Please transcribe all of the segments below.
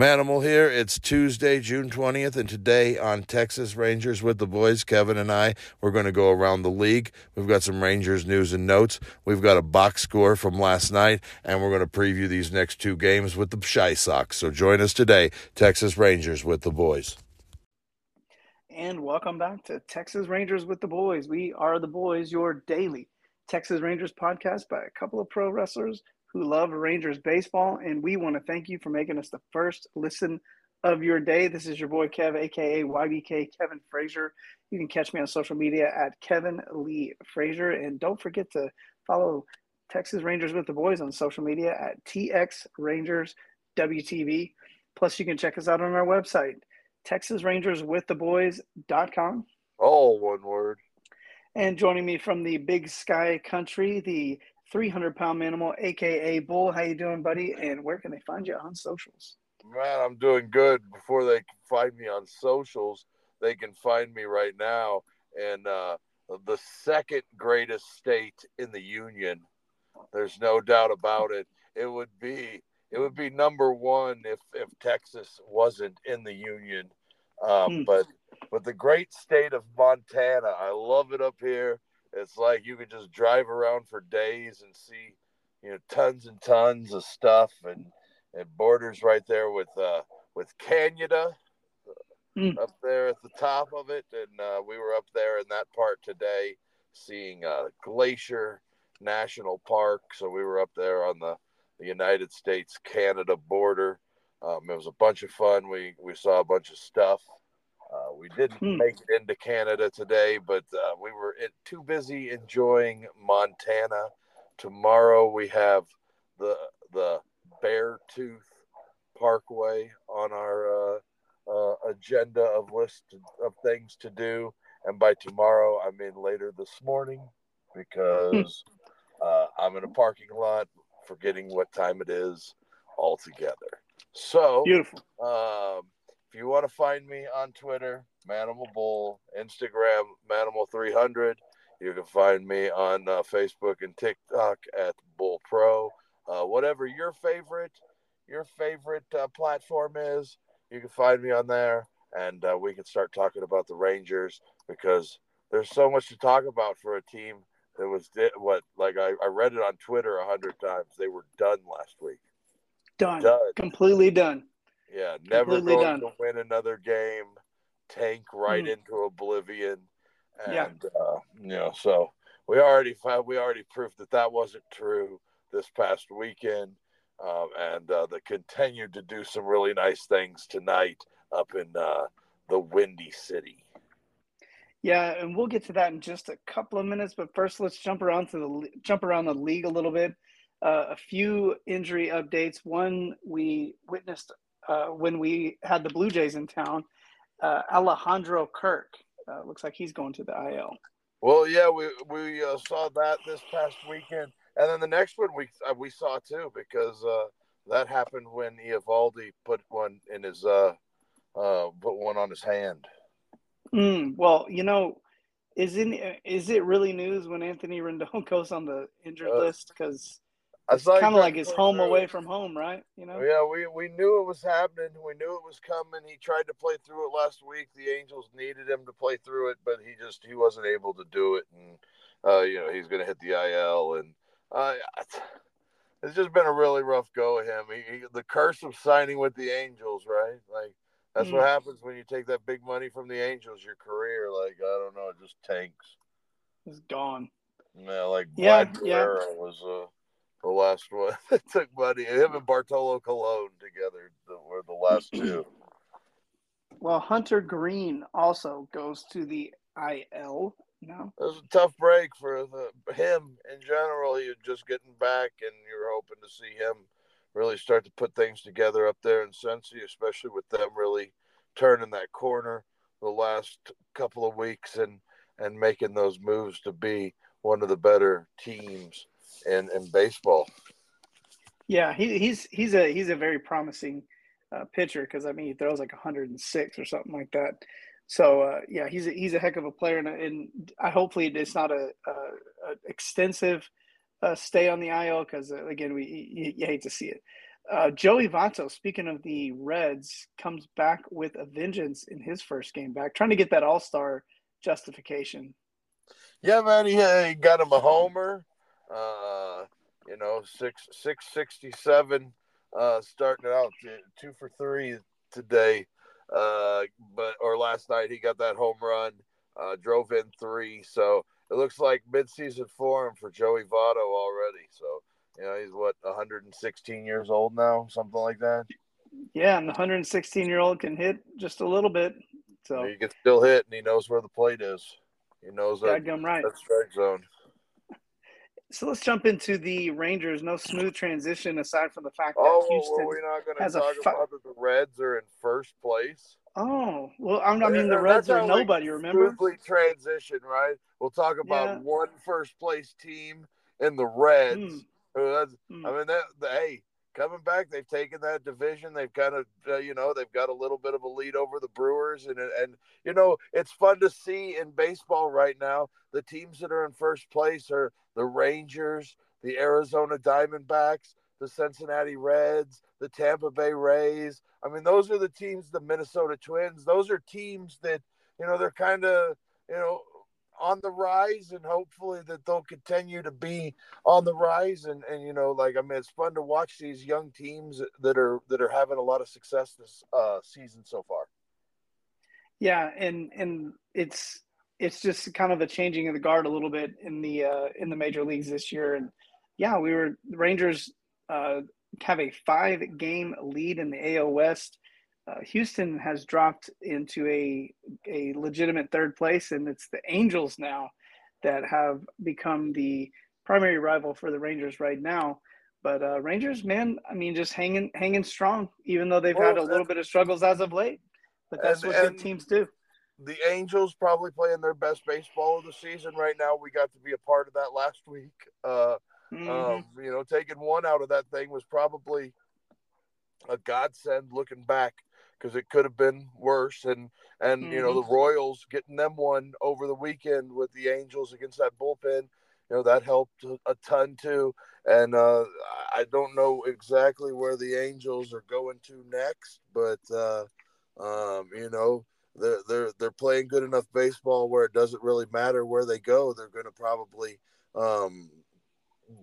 Manimal here. It's Tuesday, June 20th, and today on Texas Rangers with the boys, Kevin and I, we're going to go around the league. We've got some Rangers news and notes. We've got a box score from last night, and we're going to preview these next two games with the ChiSox. So join us today, Texas Rangers with the boys. And welcome back to Texas Rangers with the boys. We are the boys, your daily Texas Rangers podcast by a couple of pro wrestlers who love Rangers baseball. And we want to thank you for making us the first listen of your day. This is your boy Kev, aka YBK Kevin Frazier. You can catch me on social media at Kevin Lee Frazier. And don't forget to follow Texas Rangers with the Boys on social media at TX Rangers WTV. Plus, you can check us out on our website, TexasRangersWithTheBoys.com. All one word. And joining me from the Big Sky Country, the 300 pound animal, aka Bull. How you doing, buddy? And where can they find you on socials? Man, I'm doing good. Before they can find me on socials, they can find me right now in uh, the second greatest state in the union. There's no doubt about it. It would be it would be number one if if Texas wasn't in the union. Um, hmm. But but the great state of Montana, I love it up here. It's like you could just drive around for days and see, you know, tons and tons of stuff, and it borders right there with uh, with Canada mm. up there at the top of it, and uh, we were up there in that part today, seeing uh, Glacier National Park. So we were up there on the, the United States Canada border. Um, it was a bunch of fun. We we saw a bunch of stuff. Uh, we didn't hmm. make it into Canada today, but uh, we were too busy enjoying Montana. Tomorrow we have the the Bear Tooth Parkway on our uh, uh, agenda of list of things to do, and by tomorrow I mean later this morning because hmm. uh, I'm in a parking lot, forgetting what time it is altogether. So beautiful. Um, if you want to find me on Twitter, Manimal Bull, Instagram, Manimal300. You can find me on uh, Facebook and TikTok at Bull Pro. Uh, whatever your favorite your favorite uh, platform is, you can find me on there, and uh, we can start talking about the Rangers because there's so much to talk about for a team that was what like I, I read it on Twitter a hundred times. They were done last week. Done. done. Completely done. Yeah, never Completely going done. to win another game. Tank right mm. into oblivion, and yeah. uh, you know, so we already found we already proved that that wasn't true this past weekend, um, and uh, they continued to do some really nice things tonight up in uh, the Windy City. Yeah, and we'll get to that in just a couple of minutes. But first, let's jump around to the jump around the league a little bit. Uh, a few injury updates. One, we witnessed uh, when we had the Blue Jays in town. Uh, Alejandro Kirk uh, looks like he's going to the IL. Well, yeah, we we uh, saw that this past weekend, and then the next one we uh, we saw too because uh, that happened when Eovaldi put one in his uh, put one on his hand. Mm, well, you know, is it is it really news when Anthony Rendon goes on the injured list? Because it's kind of like his home away from home, right? You know. Yeah, we we knew it was happening. We knew it was coming. He tried to play through it last week. The Angels needed him to play through it, but he just he wasn't able to do it, and uh, you know he's going to hit the IL, and uh, it's just been a really rough go of him. He, he, the curse of signing with the Angels, right? Like that's mm. what happens when you take that big money from the Angels. Your career, like I don't know, it just tanks. It's gone. Yeah, like yeah, Vlad yeah. was. Uh, the last one that took money. Him and Bartolo Colon together were the last two. Well, Hunter Greene also goes to the IL now. It was a tough break for the, him in general. You're just getting back, and you're hoping to see him really start to put things together up there in Cincy, especially with them really turning that corner the last couple of weeks and and making those moves to be one of the better teams in, in baseball. Yeah, he, he's he's a he's a very promising uh, pitcher because I mean he throws like 106 or something like that. So uh, yeah, he's a, he's a heck of a player, and, and I hopefully it's not a, a, a extensive uh, stay on the IL because uh, again we you, you, hate to see it. uh, Joey Votto, speaking of the Reds, comes back with a vengeance in his first game back, trying to get that All Star justification. Yeah, man, he, he got him a homer. Uh, you know, six six sixty seven. Uh, starting out two for three today. Uh, but or last night he got that home run. Uh, drove in three. So it looks like midseason form for Joey Votto already. So you know he's what 116 years old now, something like that. Yeah, and the 116 year old can hit just a little bit. So he can still hit, and he knows where the plate is. He knows that, right. that strike zone. So let's jump into the Rangers. No smooth transition aside from the fact that oh, Houston. Oh, we're not going to talk fi- about that the Reds are in first place. Oh well, I mean the Reds are nobody. Remember? Smoothly transition, right? We'll talk about yeah. one first place team in the Reds. Mm. I mean, that, the, hey, coming back, they've taken that division. They've kind of, uh, you know, they've got a little bit of a lead over the Brewers, and and you know, it's fun to see in baseball right now. The teams that are in first place are the Rangers, the Arizona Diamondbacks, the Cincinnati Reds, the Tampa Bay Rays. I mean, those are the teams. The Minnesota Twins. Those are teams that you know they're kind of you know on the rise and hopefully that they'll continue to be on the rise. And and you know like i mean it's fun to watch these young teams that are that are having a lot of success this uh season so far. Yeah and and it's it's just kind of a changing of the guard a little bit in the uh in the major leagues this year. And yeah we were the rangers uh have a five game lead in the AL West uh, Houston has dropped into a a legitimate third place, and it's the Angels now that have become the primary rival for the Rangers right now. But uh, Rangers, man, I mean, just hanging hanging strong, even though they've well, had a little bit of struggles as of late. But that's and, what good teams do. The Angels probably playing their best baseball of the season right now. We got to be a part of that last week. Uh, mm-hmm. um, you know, taking one out of that thing was probably a godsend looking back because it could have been worse. And and mm-hmm. you know mm-hmm. the Royals getting them one over the weekend with the Angels against that bullpen, you know that helped a ton too. And uh, I don't know exactly where the Angels are going to next, but uh, um, you know they're they're they're playing good enough baseball where it doesn't really matter where they go. They're going to probably um,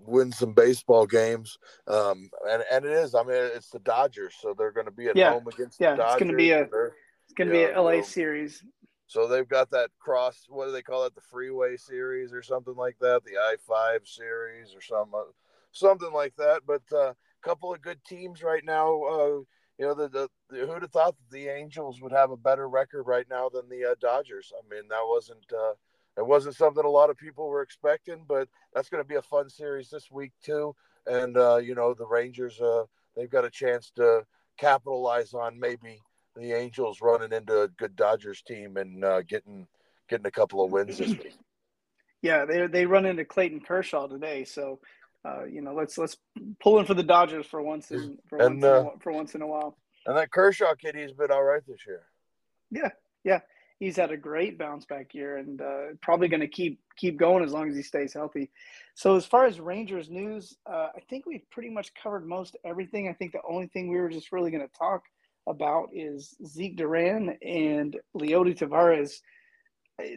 win some baseball games. Um, and, and it is, I mean, it's the Dodgers, so they're going to be at yeah. home against yeah, the Dodgers. It's going to be a, it's going to be a LA series. So they've got that cross, what do they call it? The freeway series or something like that, the I five series or something, something like that. But a uh, couple of good teams right now. Uh, you know, the, the, the, who'd have thought that the Angels would have a better record right now than the uh, Dodgers? I mean, that wasn't uh, it wasn't something a lot of people were expecting, but that's going to be a fun series this week too. And uh, you know, the Rangers, uh, they've got a chance to capitalize on maybe the Angels running into a good Dodgers team and uh, getting getting a couple of wins this week. Yeah, they they run into Clayton Kershaw today, so uh, you know let's let's pull in for the Dodgers for once in for and, once in a, uh, for once in a while. And that Kershaw kid, he's been all right this year. Yeah, yeah, he's had a great bounce back year and uh, probably going to keep keep going as long as he stays healthy. So as far as Rangers news, uh, I think we've pretty much covered most everything. I think the only thing we were just really going to talk about is Zeke Duran and Leody Taveras.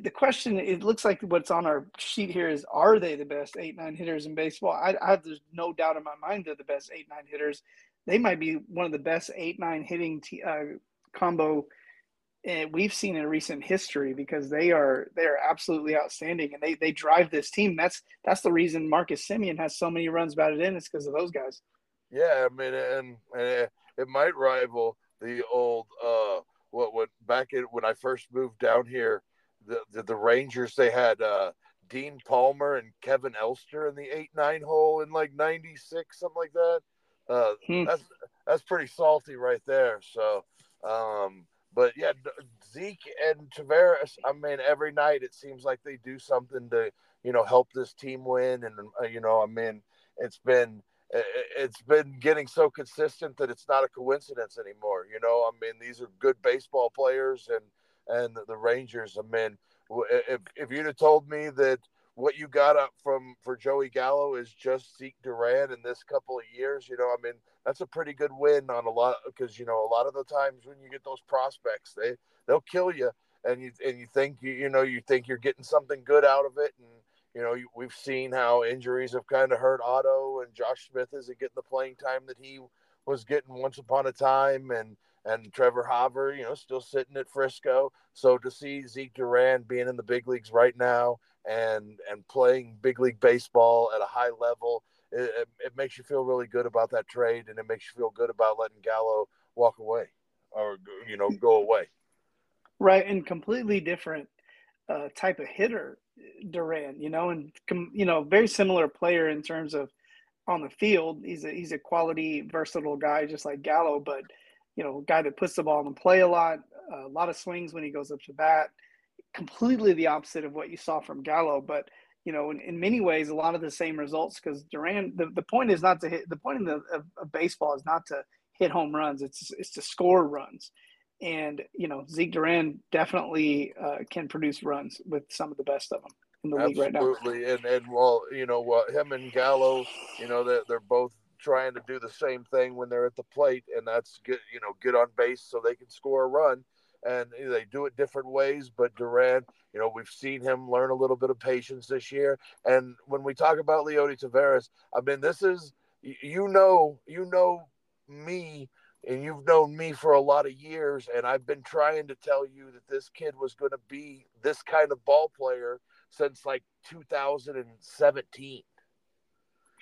The question, it looks like what's on our sheet here is, are they the best eight nine hitters in baseball? I, I have there's no doubt in my mind they're the best eight nine hitters. They might be one of the best eight nine hitting t- uh, combo and we've seen in recent history because they are they are absolutely outstanding and they they drive this team. That's that's the reason Marcus Semien has so many runs batted in. It's because of those guys. Yeah, I mean, and, and it might rival the old uh what what back in when I first moved down here, the the, the Rangers they had uh Dean Palmer and Kevin Elster in the eight nine hole in like ninety six something like that. Uh, hmm. That's that's pretty salty right there. So. Um, but yeah, Zeke and Taveras. I mean, every night it seems like they do something to you know help this team win, and uh, you know, I mean, it's been it's been getting so consistent that it's not a coincidence anymore. You know, I mean, these are good baseball players, and and the Rangers. I mean, if if you'd have told me that what you got up from for Joey Gallo is just Zeke Duran in this couple of years. You know, I mean, that's a pretty good win on a lot because you know a lot of the times when you get those prospects, they they'll kill you, and you and you think you you know you think you're getting something good out of it, and you know we've seen how injuries have kind of hurt Otto and Josh Smith isn't getting the playing time that he was getting once upon a time, and and Trevor Hauver, you know, still sitting at Frisco. So to see Zeke Duran being in the big leagues right now and and playing big league baseball at a high level, it, it makes you feel really good about that trade, and it makes you feel good about letting Gallo walk away or you know go away. Right, and completely different uh, type of hitter, Duran. You know, and you know, very similar player in terms of on the field. He's a he's a quality, versatile guy, just like Gallo, but you know, guy that puts the ball in play a lot, a lot of swings when he goes up to bat. Completely the opposite of what you saw from Gallo, but you know, in, in many ways, a lot of the same results because Duran. The, the point is not to hit. The point of, the, of, of baseball is not to hit home runs. It's it's to score runs, and you know, Zeke Duran definitely uh, can produce runs with some of the best of them in the Absolutely. league right now. Absolutely, and and well, you know, him and Gallo, you know, they're, they're both trying to do the same thing when they're at the plate, and that's get you know get on base so they can score a run. And they do it different ways, but Duran, you know, we've seen him learn a little bit of patience this year. And when we talk about Leody Taveras, I mean, this is you know, you know me and you've known me for a lot of years and i've been trying to tell you that this kid was going to be this kind of ball player since like 2017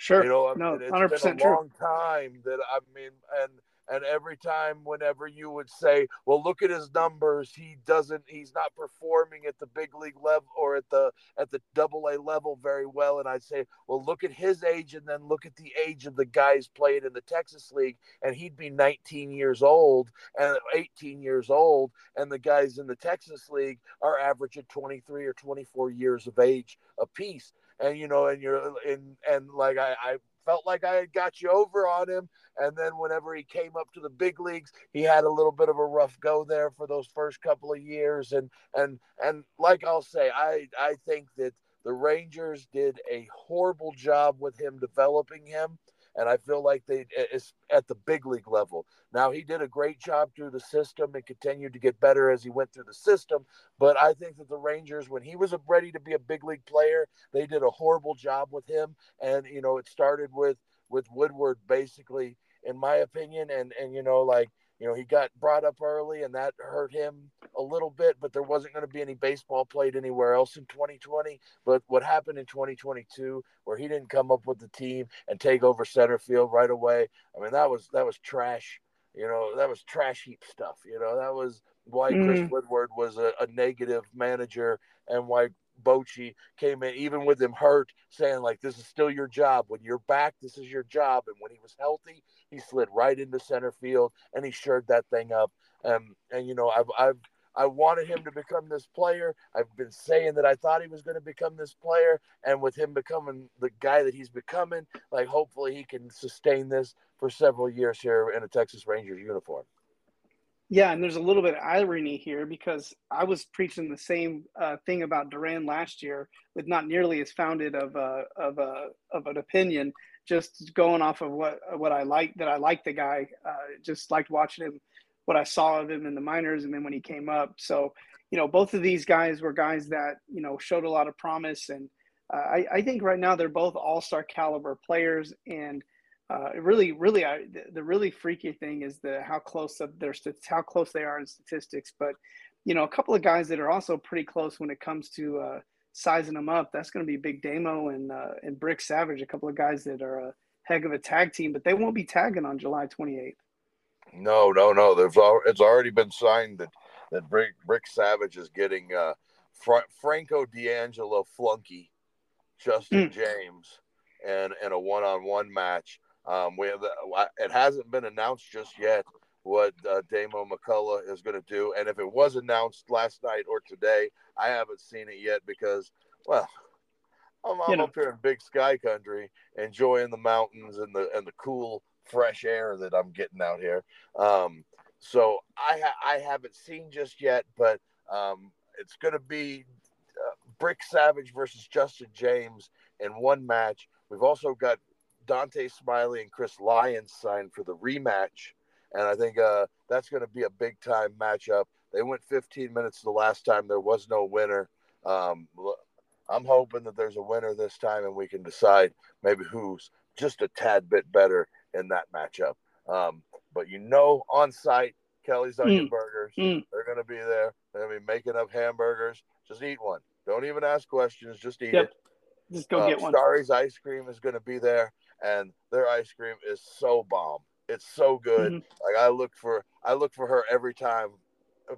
Sure. You know, no, it's 100% been a true. long time that I mean, and and every time, whenever you would say, "Well, look at his numbers. He doesn't. He's not performing at the big league level or at the at the Double A level very well," and I'd say, "Well, look at his age, and then look at the age of the guys playing in the Texas League, and he'd be 19 years old and 18 years old, and the guys in the Texas League are averaging 23 or 24 years of age apiece." and you know, and you're and and like I, I felt like I had got you over on him. And then whenever he came up to the big leagues, he had a little bit of a rough go there for those first couple of years. And and and like I'll say, I I think that the Rangers did a horrible job with him developing him and I feel like they is at the big league level. Now he did a great job through the system and continued to get better as he went through the system. But I think that the Rangers, when he was ready to be a big league player, they did a horrible job with him. And you know, it started with with Woodward basically, in my opinion. And and you know, like you know, he got brought up early and that hurt him a little bit, but there wasn't going to be any baseball played anywhere else in 2020. But what happened in 2022, where he didn't come up with the team and take over center field right away, I mean, that was that was trash. You know, that was trash heap stuff. You know, that was why mm. Chris Woodward was a, a negative manager and why Bochy came in, even with him hurt, saying like, "This is still your job. When you're back, this is your job." And when he was healthy, he slid right into center field and he shored that thing up. Um, and you know, I've I've I wanted him to become this player. I've been saying that I thought he was going to become this player, and with him becoming the guy that he's becoming, like hopefully he can sustain this for several years here in a Texas Rangers uniform. Yeah, and there's a little bit of irony here because I was preaching the same uh, thing about Duran last year with not nearly as founded of a, of a of an opinion. Just going off of what what I like that I like the guy. Uh, just liked watching him, what I saw of him in the minors, and then when he came up. So you know, both of these guys were guys that you know showed a lot of promise, and uh, I, I think right now they're both all star caliber players and uh, really, really, I, the, the, really freaky thing is the how close of their how close they are in statistics. But you know, a couple of guys that are also pretty close when it comes to uh, sizing them up. That's going to be Big Damo and uh, and Brick Savage, a couple of guys that are a heck of a tag team, but they won't be tagging on July 28th. No, no, no. There's all, it's already been signed that that Brick Brick Savage is getting uh, Fra- Franco D'Angelo flunky, Justin mm. James, and and a one on one match um, we have the, it hasn't been announced just yet what uh, Damo McCullough is going to do, and if it was announced last night or today, I haven't seen it yet because, well, I'm, I'm up here in Big Sky Country, enjoying the mountains and the and the cool, fresh air that I'm getting out here. Um, so I ha- I haven't seen just yet, but um, it's going to be uh, Brick Savage versus Justin James in one match. We've also got Dante Smiley and Chris Lyons signed for the rematch. And I think uh, that's going to be a big time matchup. They went 15 minutes the last time. There was no winner. Um, I'm hoping that there's a winner this time and we can decide maybe who's just a tad bit better in that matchup. Um, but you know, on site, Kelly's Onion mm. Burgers, mm. they're going to be there. They're going to be making up hamburgers. Just eat one. Don't even ask questions. Just eat yep. it. Just go uh, get one. Starry's ice cream is going to be there, and their ice cream is so bomb. It's so good. Mm-hmm. Like I look for, I look for her every time,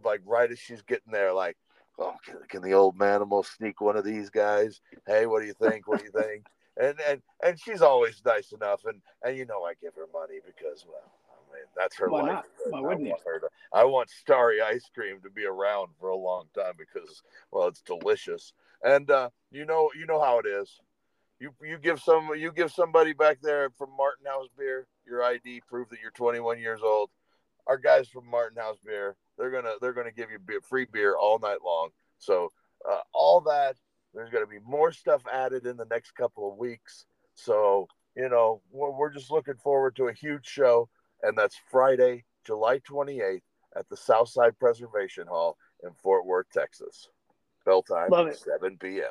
like right as she's getting there. Like, oh, can, can the old man almost sneak one of these guys? Hey, what do you think? What do you think? and and and she's always nice enough, and and you know I give her money because well, I mean that's her Why life. Why wouldn't I want to, I want Starry ice cream to be around for a long time because well, it's delicious, and uh, you know you know how it is. You you give some you give somebody back there from Martin House Beer your ID, prove that you're 21 years old. Our guys from Martin House Beer, they're gonna they're gonna give you beer, free beer all night long. So uh, all that there's going to be more stuff added in the next couple of weeks. So, you know, we're, we're just looking forward to a huge show. And that's Friday, July 28th at the Southside Preservation Hall in Fort Worth, Texas. Bell time, Love it. 7 p.m.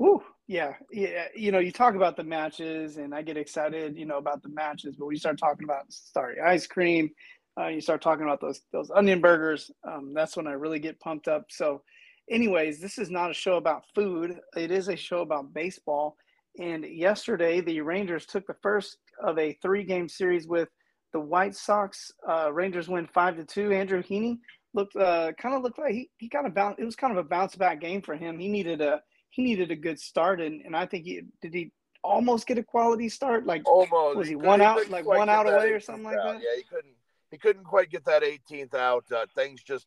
Woo. Yeah. Yeah. You know, you talk about the matches and I get excited, you know, about the matches, but you start talking about Starry ice cream, uh, you start talking about those, those onion burgers. Um, that's when I really get pumped up. So, anyways, this is not a show about food. It is a show about baseball. And yesterday, the Rangers took the first of a three-game series with the White Sox. Uh, Rangers win five to two. Andrew Heaney looked uh, kind of looked like he, he kind of bounced. It was kind of a bounce back game for him. He needed a he needed a good start, and, and I think he did he almost get a quality start. Like almost was he, he one out like one out away or something like out. that? Yeah, he couldn't he couldn't quite get that 18th out. Uh, things just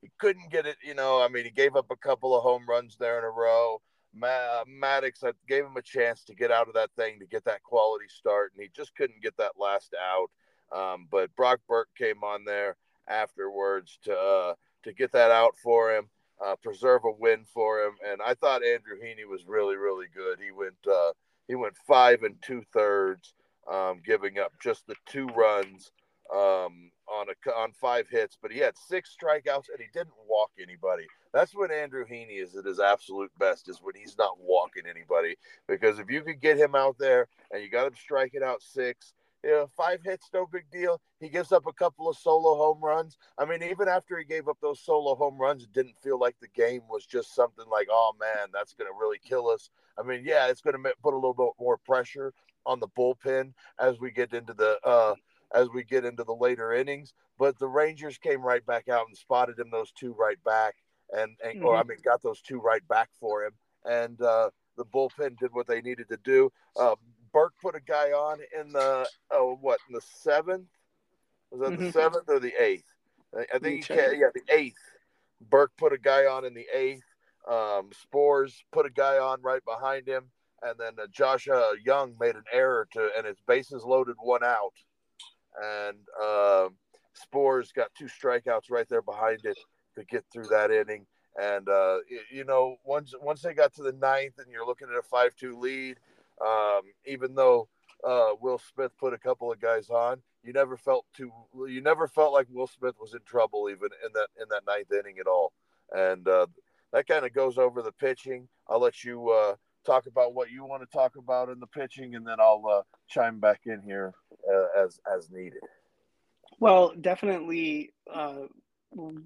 he couldn't get it. You know, I mean, he gave up a couple of home runs there in a row. Ma- Maddux I gave him a chance to get out of that thing to get that quality start, and he just couldn't get that last out. Um, but Brock Burke came on there afterwards to uh, to get that out for him, uh, preserve a win for him. And I thought Andrew Heaney was really, really good. He went uh, he went five and two thirds, um, giving up just the two runs um, on a on five hits, but he had six strikeouts and he didn't walk anybody. That's when Andrew Heaney is at his absolute best, is when he's not walking anybody. Because if you could get him out there and you got him striking out six, you know, five hits, no big deal. He gives up a couple of solo home runs. I mean, even after he gave up those solo home runs, it didn't feel like the game was just something like, oh man, that's going to really kill us. I mean, yeah, it's going to put a little bit more pressure on the bullpen as we get into the uh, as we get into the later innings. But the Rangers came right back out and spotted him those two right back, and, and mm-hmm. or I mm-hmm. mean, got those two right back for him, and uh, the bullpen did what they needed to do. Uh, Burke put a guy on in the oh what in the seventh? Was that mm-hmm. the seventh or the eighth? I think he yeah the eighth. Burke put a guy on in the eighth. Um, Sborz put a guy on right behind him, and then uh, Josh uh, Jung made an error to, and his bases loaded, one out and uh, Sborz got two strikeouts right there behind it to get through that inning. And uh, you know, once once they got to the ninth, and you're looking at a five-two lead, um, even though uh, Will Smith put a couple of guys on, you never felt too. You never felt like Will Smith was in trouble even in that in that ninth inning at all. And uh, that kind of goes over the pitching. I'll let you uh, talk about what you want to talk about in the pitching, and then I'll uh, chime back in here uh, as as needed. Well, definitely uh,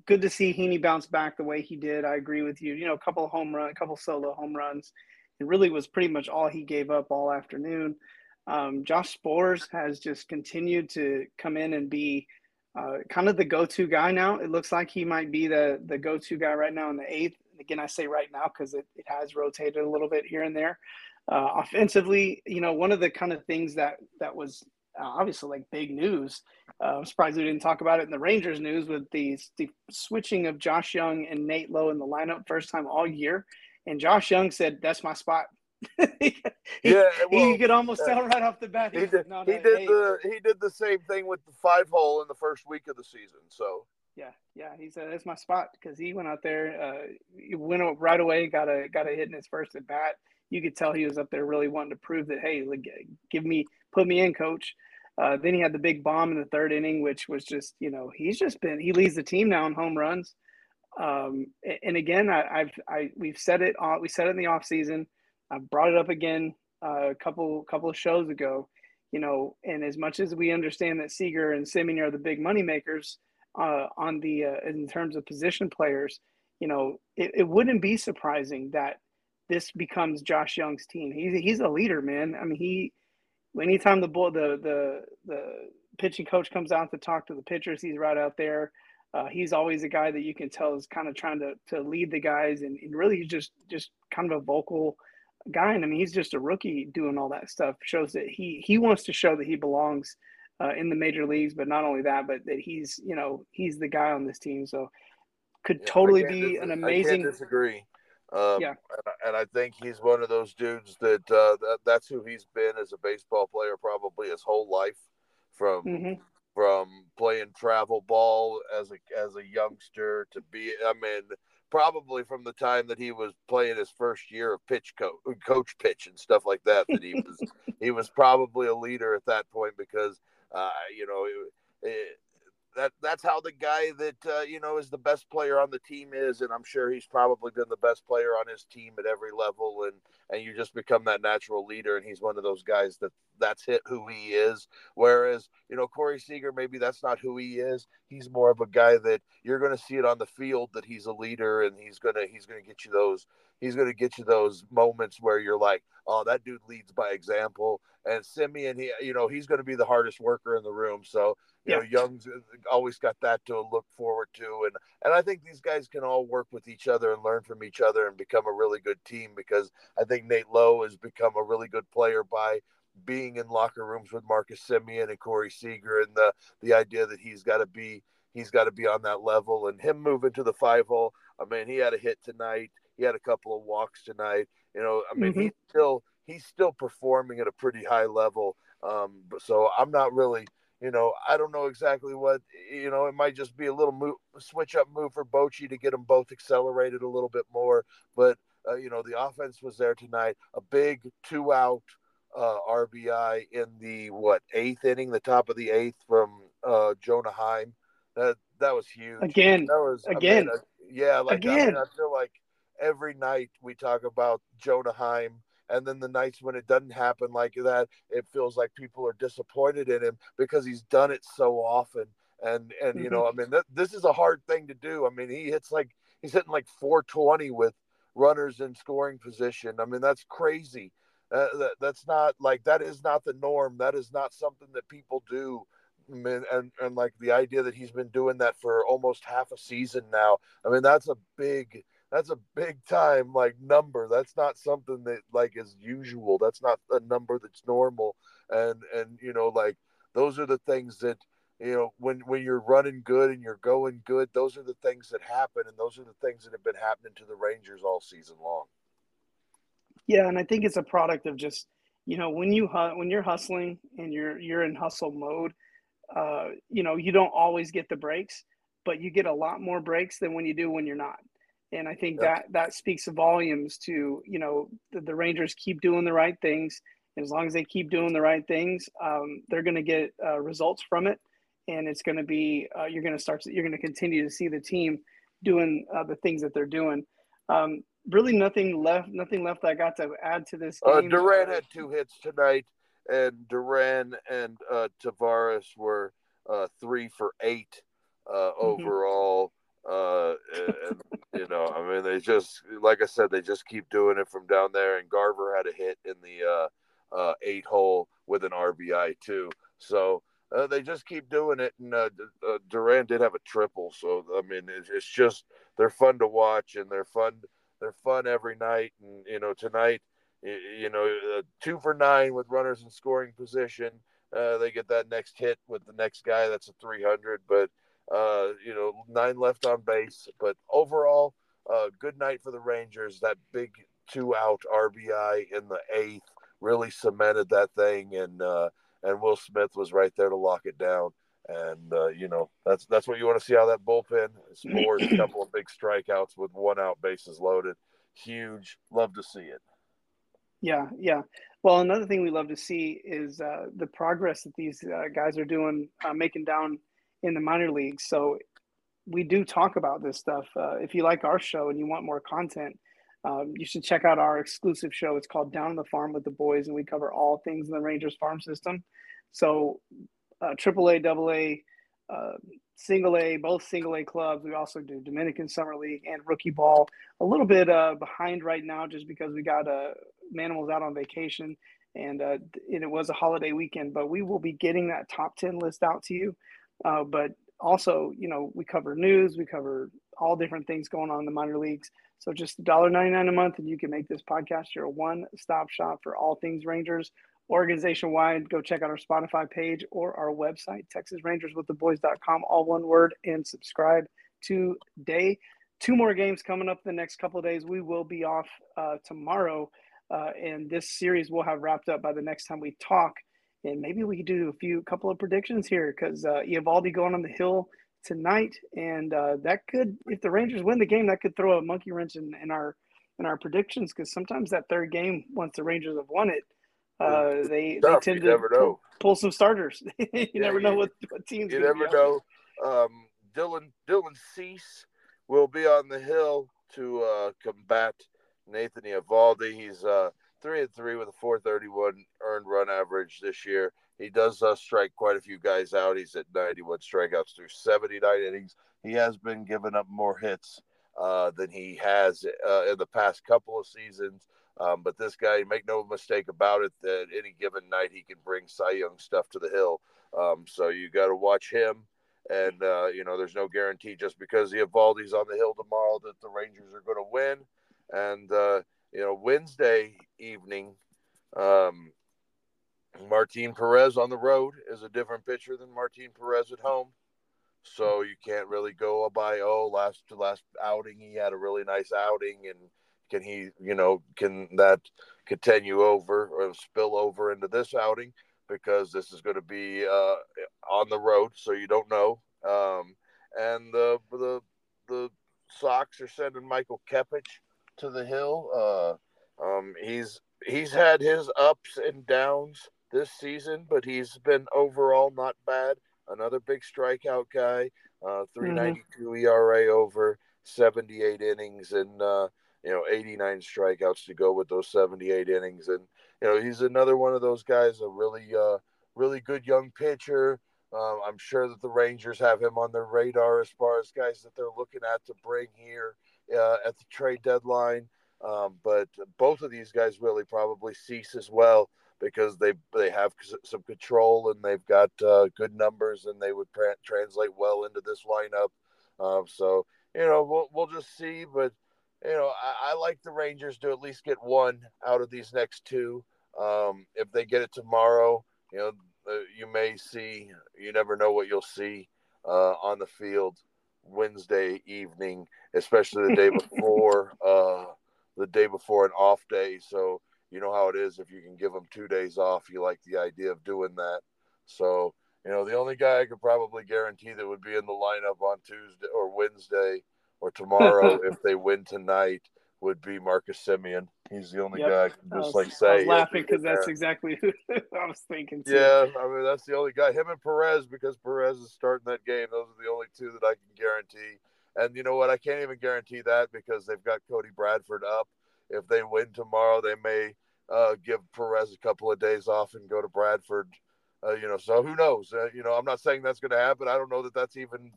good to see Heaney bounce back the way he did. I agree with you. You know, a couple of home run, a couple solo home runs. It really was pretty much all he gave up all afternoon. Um, Josh Sborz has just continued to come in and be uh, kind of the go-to guy now. It looks like he might be the the go-to guy right now in the eighth again, I say right now because it, it has rotated a little bit here and there. Uh, offensively, you know, one of the kind of things that that was uh, obviously like big news. Uh, I'm surprised we didn't talk about it in the Rangers news with the, the switching of Josh Jung and Nate Lowe in the lineup first time all year. And Josh Jung said, "That's my spot." he, yeah, well, you could almost tell right off the bat. He, he did, he did the he did the same thing with the five hole in the first week of the season. So Yeah, yeah, he said that's my spot because he went out there, uh, he went right away, got a got a hit in his first at bat. You could tell he was up there really wanting to prove that hey, like, give me, put me in, coach. Uh, then he had the big bomb in the third inning, which was just you know he's just been he leads the team now in home runs. Um, and again, I, have I we've said it uh, we said it in the off season. I brought it up again uh, a couple couple of shows ago. You know, and as much as we understand that Seager and Semien are the big money makers uh, on the uh, in terms of position players, you know, it, it wouldn't be surprising that this becomes Josh Jung's team. He's he's a leader, man. I mean, he anytime the ball the the the pitching coach comes out to talk to the pitchers, he's right out there. Uh, he's always a guy that you can tell is kind of trying to to lead the guys, and, and really he's just just kind of a vocal guy. And I mean, he's just a rookie doing all that stuff. Shows that he he wants to show that he belongs uh, in the major leagues, but not only that, but that he's you know he's the guy on this team. So could yeah, totally be dis- an amazing. I disagree. Um, yeah, and, and, I think he's one of those dudes that, uh, that that's who he's been as a baseball player probably his whole life, from mm-hmm. From playing travel ball as a as a youngster to be. I mean, probably from the time that he was playing his first year of pitch coach, coach pitch and stuff like that. That he was he was probably a leader at that point because uh, you know it, it, that that's how the guy that uh, you know is the best player on the team is, and I'm sure he's probably been the best player on his team at every level, and and you just become that natural leader, and he's one of those guys that that's hit who he is. Whereas you know Corey Seager, maybe that's not who he is. He's more of a guy that you're going to see it on the field that he's a leader, and he's gonna he's gonna get you those he's going to get you those moments where you're like, oh, that dude leads by example. And Semien, he, you know, he's going to be the hardest worker in the room. So, you yeah. know, Jung's always got that to look forward to. And, and I think these guys can all work with each other and learn from each other and become a really good team because I think Nate Lowe has become a really good player by being in locker rooms with Marcus Semien and Corey Seager and the, the idea that he's got to be, he's got to be on that level and him moving to the five hole. I mean, he had a hit tonight. He had a couple of walks tonight. You know, I mean, mm-hmm. he's still he's still performing at a pretty high level. Um, so I'm not really, you know, I don't know exactly what, you know, it might just be a little move, switch up move for Bochy to get them both accelerated a little bit more. But uh, you know, the offense was there tonight. A big two out uh, RBI in the what eighth inning, the top of the eighth from uh, Jonah Heim. That that was huge. Again, that was again. I mean, yeah, like again. I, mean, I feel like every night we talk about Jonah Heim. And then the nights when it doesn't happen like that, it feels like people are disappointed in him because he's done it so often. And and you know, mm-hmm. I mean, th- this is a hard thing to do. I mean, he hits like he's hitting like 420 with runners in scoring position. I mean, that's crazy. Uh, that, that's not like that is not the norm. That is not something that people do. I mean, and and like the idea that he's been doing that for almost half a season now. I mean, that's a big that's a big time like number. That's not something that like is usual. That's not a number that's normal. And and you know like those are the things that you know when when you're running good and you're going good those are the things that happen and those are the things that have been happening to the rangers all season long yeah and i think it's a product of just you know when you when you're hustling and you're you're in hustle mode uh you know you don't always get the breaks but you get a lot more breaks than when you do when you're not and I think that that speaks volumes to you know the, the, Rangers keep doing the right things. And as long as they keep doing the right things, um, they're going to get uh, results from it, and it's going to be uh, you're going to start you're going to continue to see the team doing uh, the things that they're doing. Um, really, nothing left. Nothing left. I got to add to this. Uh, game. Duran had two hits tonight, and Duran and uh, Taveras were uh, three for eight mm-hmm. Uh, and, you know, I mean, they just, like I said, they just keep doing it from down there. And Garver had a hit in the uh, uh, eight hole with an RBI too. So uh, they just keep doing it. And uh, uh, Duran did have a triple. So I mean, it's, it's just they're fun to watch and they're fun. They're fun every night. And you know, tonight, you know, uh, two for nine with runners in scoring position. Uh, they get that next hit with the next guy. That's a 300. But uh, you know, nine left on base. But overall, uh, good night for the Rangers. That big two out RBI in the eighth really cemented that thing, and uh, and Will Smith was right there to lock it down. And uh, you know that's that's what you want to see how that bullpen scores a couple of big strikeouts with one out, bases loaded. Huge, love to see it. Yeah, yeah. Well, another thing we love to see is uh, the progress that these uh, guys are doing, uh, making down in the minor leagues. So we do talk about this stuff. Uh, if you like our show and you want more content, um, you should check out our exclusive show. It's called Down on the Farm with the Boys, and we cover all things in the Rangers farm system. So, uh, AAA, Double A, uh, Single A, both Single A clubs. We also do Dominican Summer League and Rookie Ball. A little bit uh, behind right now, just because we got uh, Manimal's out on vacation, and, uh, and it was a holiday weekend. But we will be getting that top ten list out to you. Uh, but also, you know, we cover news, we cover all different things going on in the minor leagues. So just $1.99 a month, and you can make this podcast your one-stop shop for all things Rangers. Organization wide, go check out our Spotify page or our website, TexasRangersWithTheBoys.com, all one word, and subscribe today. Two more games coming up the next couple days. We will be off uh, tomorrow, uh, and this series will have wrapped up by the next time we talk and maybe we could do a few couple of predictions here because uh, Eovaldi going on the hill tonight, and uh, that could, if the Rangers win the game, that could throw a monkey wrench in, in our in our predictions because sometimes that third game, once the Rangers have won it, uh, they, they tend to pull, pull, some starters. you yeah, never know what, what teams. You never know. Um, Dylan Dylan Cease will be on the hill to uh, combat Nathan Eovaldi. He's uh, three and three with a 431 earned run average this year. He does uh, strike quite a few guys out. He's at 91 strikeouts through 79 innings. He has been giving up more hits uh, than he has uh, in the past couple of seasons. Um, but this guy, make no mistake about it, that any given night he can bring Cy Young stuff to the hill. Um, so you got to watch him. And, uh, you know, there's no guarantee just because Eovaldi's on the hill tomorrow that the Rangers are going to win. And, uh, you know, Wednesday evening, um, Martin Perez on the road is a different pitcher than Martin Perez at home. So you can't really go by oh last last outing he had a really nice outing and can he you know can that continue over or spill over into this outing because this is going to be uh, on the road so you don't know um, and the the the Sox are sending Michael Kopech to the hill. Uh, um, he's he's had his ups and downs this season, but he's been overall not bad. Another big strikeout guy, uh, 392 mm-hmm. ERA over 78 innings and uh, you know 89 strikeouts to go with those 78 innings, and you know he's another one of those guys, a really uh, really good young pitcher. Um, I'm sure that the Rangers have him on their radar as far as guys that they're looking at to bring here uh, at the trade deadline. Um, but both of these guys really probably Cease as well because they they have some control and they've got uh, good numbers and they would translate well into this lineup. Um, so you know we'll we'll just see, but you know I, I, like the Rangers to at least get one out of these next two. Um, if they get it tomorrow, you know uh, you may see. You never know what you'll see uh, on the field Wednesday evening, especially the day before. Uh, the day before an off day. So you know how it is. If you can give them two days off, you like the idea of doing that. So you know the only guy I could probably guarantee that would be in the lineup on Tuesday or Wednesday or tomorrow if they win tonight would be Marcus Semien. He's the only yep. guy I can just was, like say. I was laughing because that's exactly who I was thinking. Too. Yeah, I mean that's the only guy. Him and Perez because Perez is starting that game. Those are the only two that I can guarantee. And you know what? I can't even guarantee that because they've got Cody Bradford up. If they win tomorrow, they may uh, give Perez a couple of days off and go to Bradford. Uh, you know, so who knows? Uh, you know, I'm not saying that's going to happen. I don't know that that's even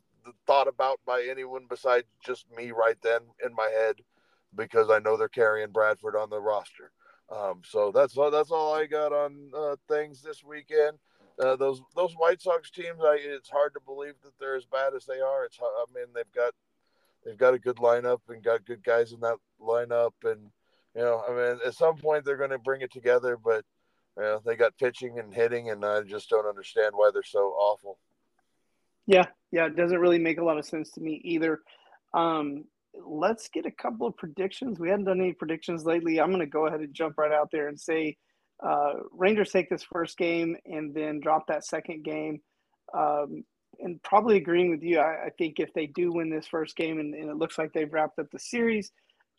thought about by anyone besides just me right then in my head because I know they're carrying Bradford on the roster. Um, so that's all. That's all I got on uh, things this weekend. Uh, those those White Sox teams, I, it's hard to believe that they're as bad as they are. It's I mean they've got they've got a good lineup and got good guys in that lineup, and you know, I mean, at some point they're going to bring it together, but you know, they got pitching and hitting, and I just don't understand why they're so awful. Yeah, yeah, it doesn't really make a lot of sense to me either. Um, let's get a couple of predictions. We haven't done any predictions lately. I'm going to go ahead and jump right out there and say uh, Rangers take this first game and then drop that second game. Um, and probably agreeing with you. I, I, think if they do win this first game and, and, it looks like they've wrapped up the series,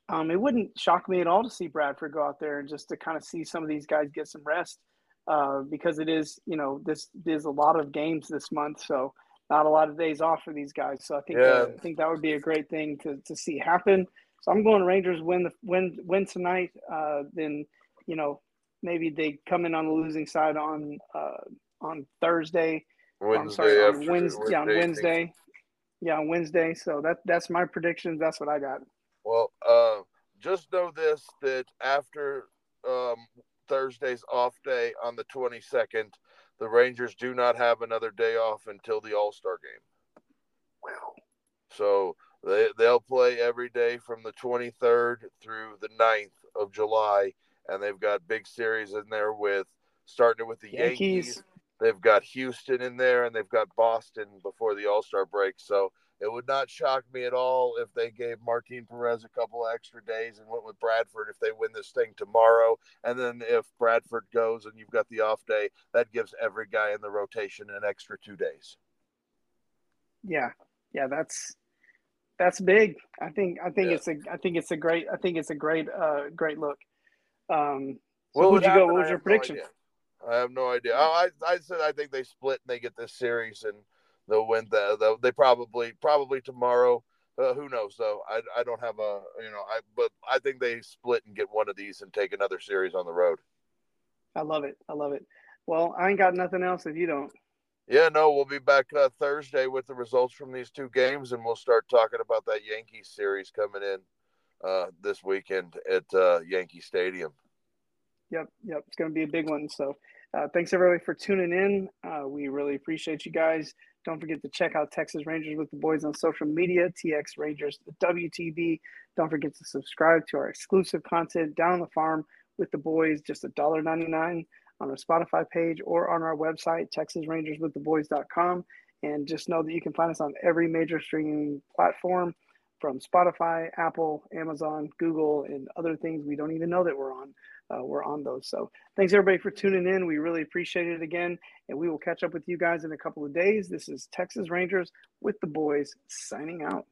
um, it wouldn't shock me at all to see Bradford go out there and just to kind of see some of these guys get some rest uh, because it is, you know, this is a lot of games this month, so not a lot of days off for these guys. So I think yeah. I think that would be a great thing to, to see happen. So I'm going Rangers win the win win tonight. Uh, then you know maybe they come in on the losing side on uh, on Thursday. Wednesday, I'm sorry, on Wednesday, Wednesday, yeah, on Wednesday. Yeah, on Wednesday. So that that's my predictions. That's what I got. Well, uh, just know this that after um, Thursday's off day on the 22nd, the Rangers do not have another day off until the All Star game. Wow. So they, they'll play every day from the 23rd through the 9th of July, and they've got big series in there with starting with the Yankees. Yankees. They've got Houston in there, and they've got Boston before the All Star break. So it would not shock me at all if they gave Martin Perez a couple extra days and went with Bradford if they win this thing tomorrow. And then if Bradford goes and you've got the off day, that gives every guy in the rotation an extra two days. Yeah, yeah, that's that's big. I think I think yeah. it's a I think it's a great I think it's a great uh great look. Um, so well, would you go? What was your prediction? No I have no idea. I I said I think they split and they get this series and they'll win the, they probably probably tomorrow. Uh, who knows though? I, I don't have a you know I but I think they split and get one of these and take another series on the road. I love it. I love it. Well, I ain't got nothing else if you don't. Yeah, no, we'll be back uh, Thursday with the results from these two games, and we'll start talking about that Yankees series coming in uh, this weekend at uh, Yankee Stadium. Yep, yep, it's going to be a big one. So, uh, thanks everybody for tuning in. Uh, we really appreciate you guys. Don't forget to check out Texas Rangers with the Boys on social media, TX Rangers WTB. Don't forget to subscribe to our exclusive content down on the farm with the boys, just $1.99 on our Spotify page or on our website, texasrangerswiththeboys.com. And just know that you can find us on every major streaming platform from Spotify, Apple, Amazon, Google, and other things we don't even know that we're on uh, we're on those. So thanks everybody for tuning in. We really appreciate it again. And we will catch up with you guys in a couple of days. This is Texas Rangers with the boys signing out.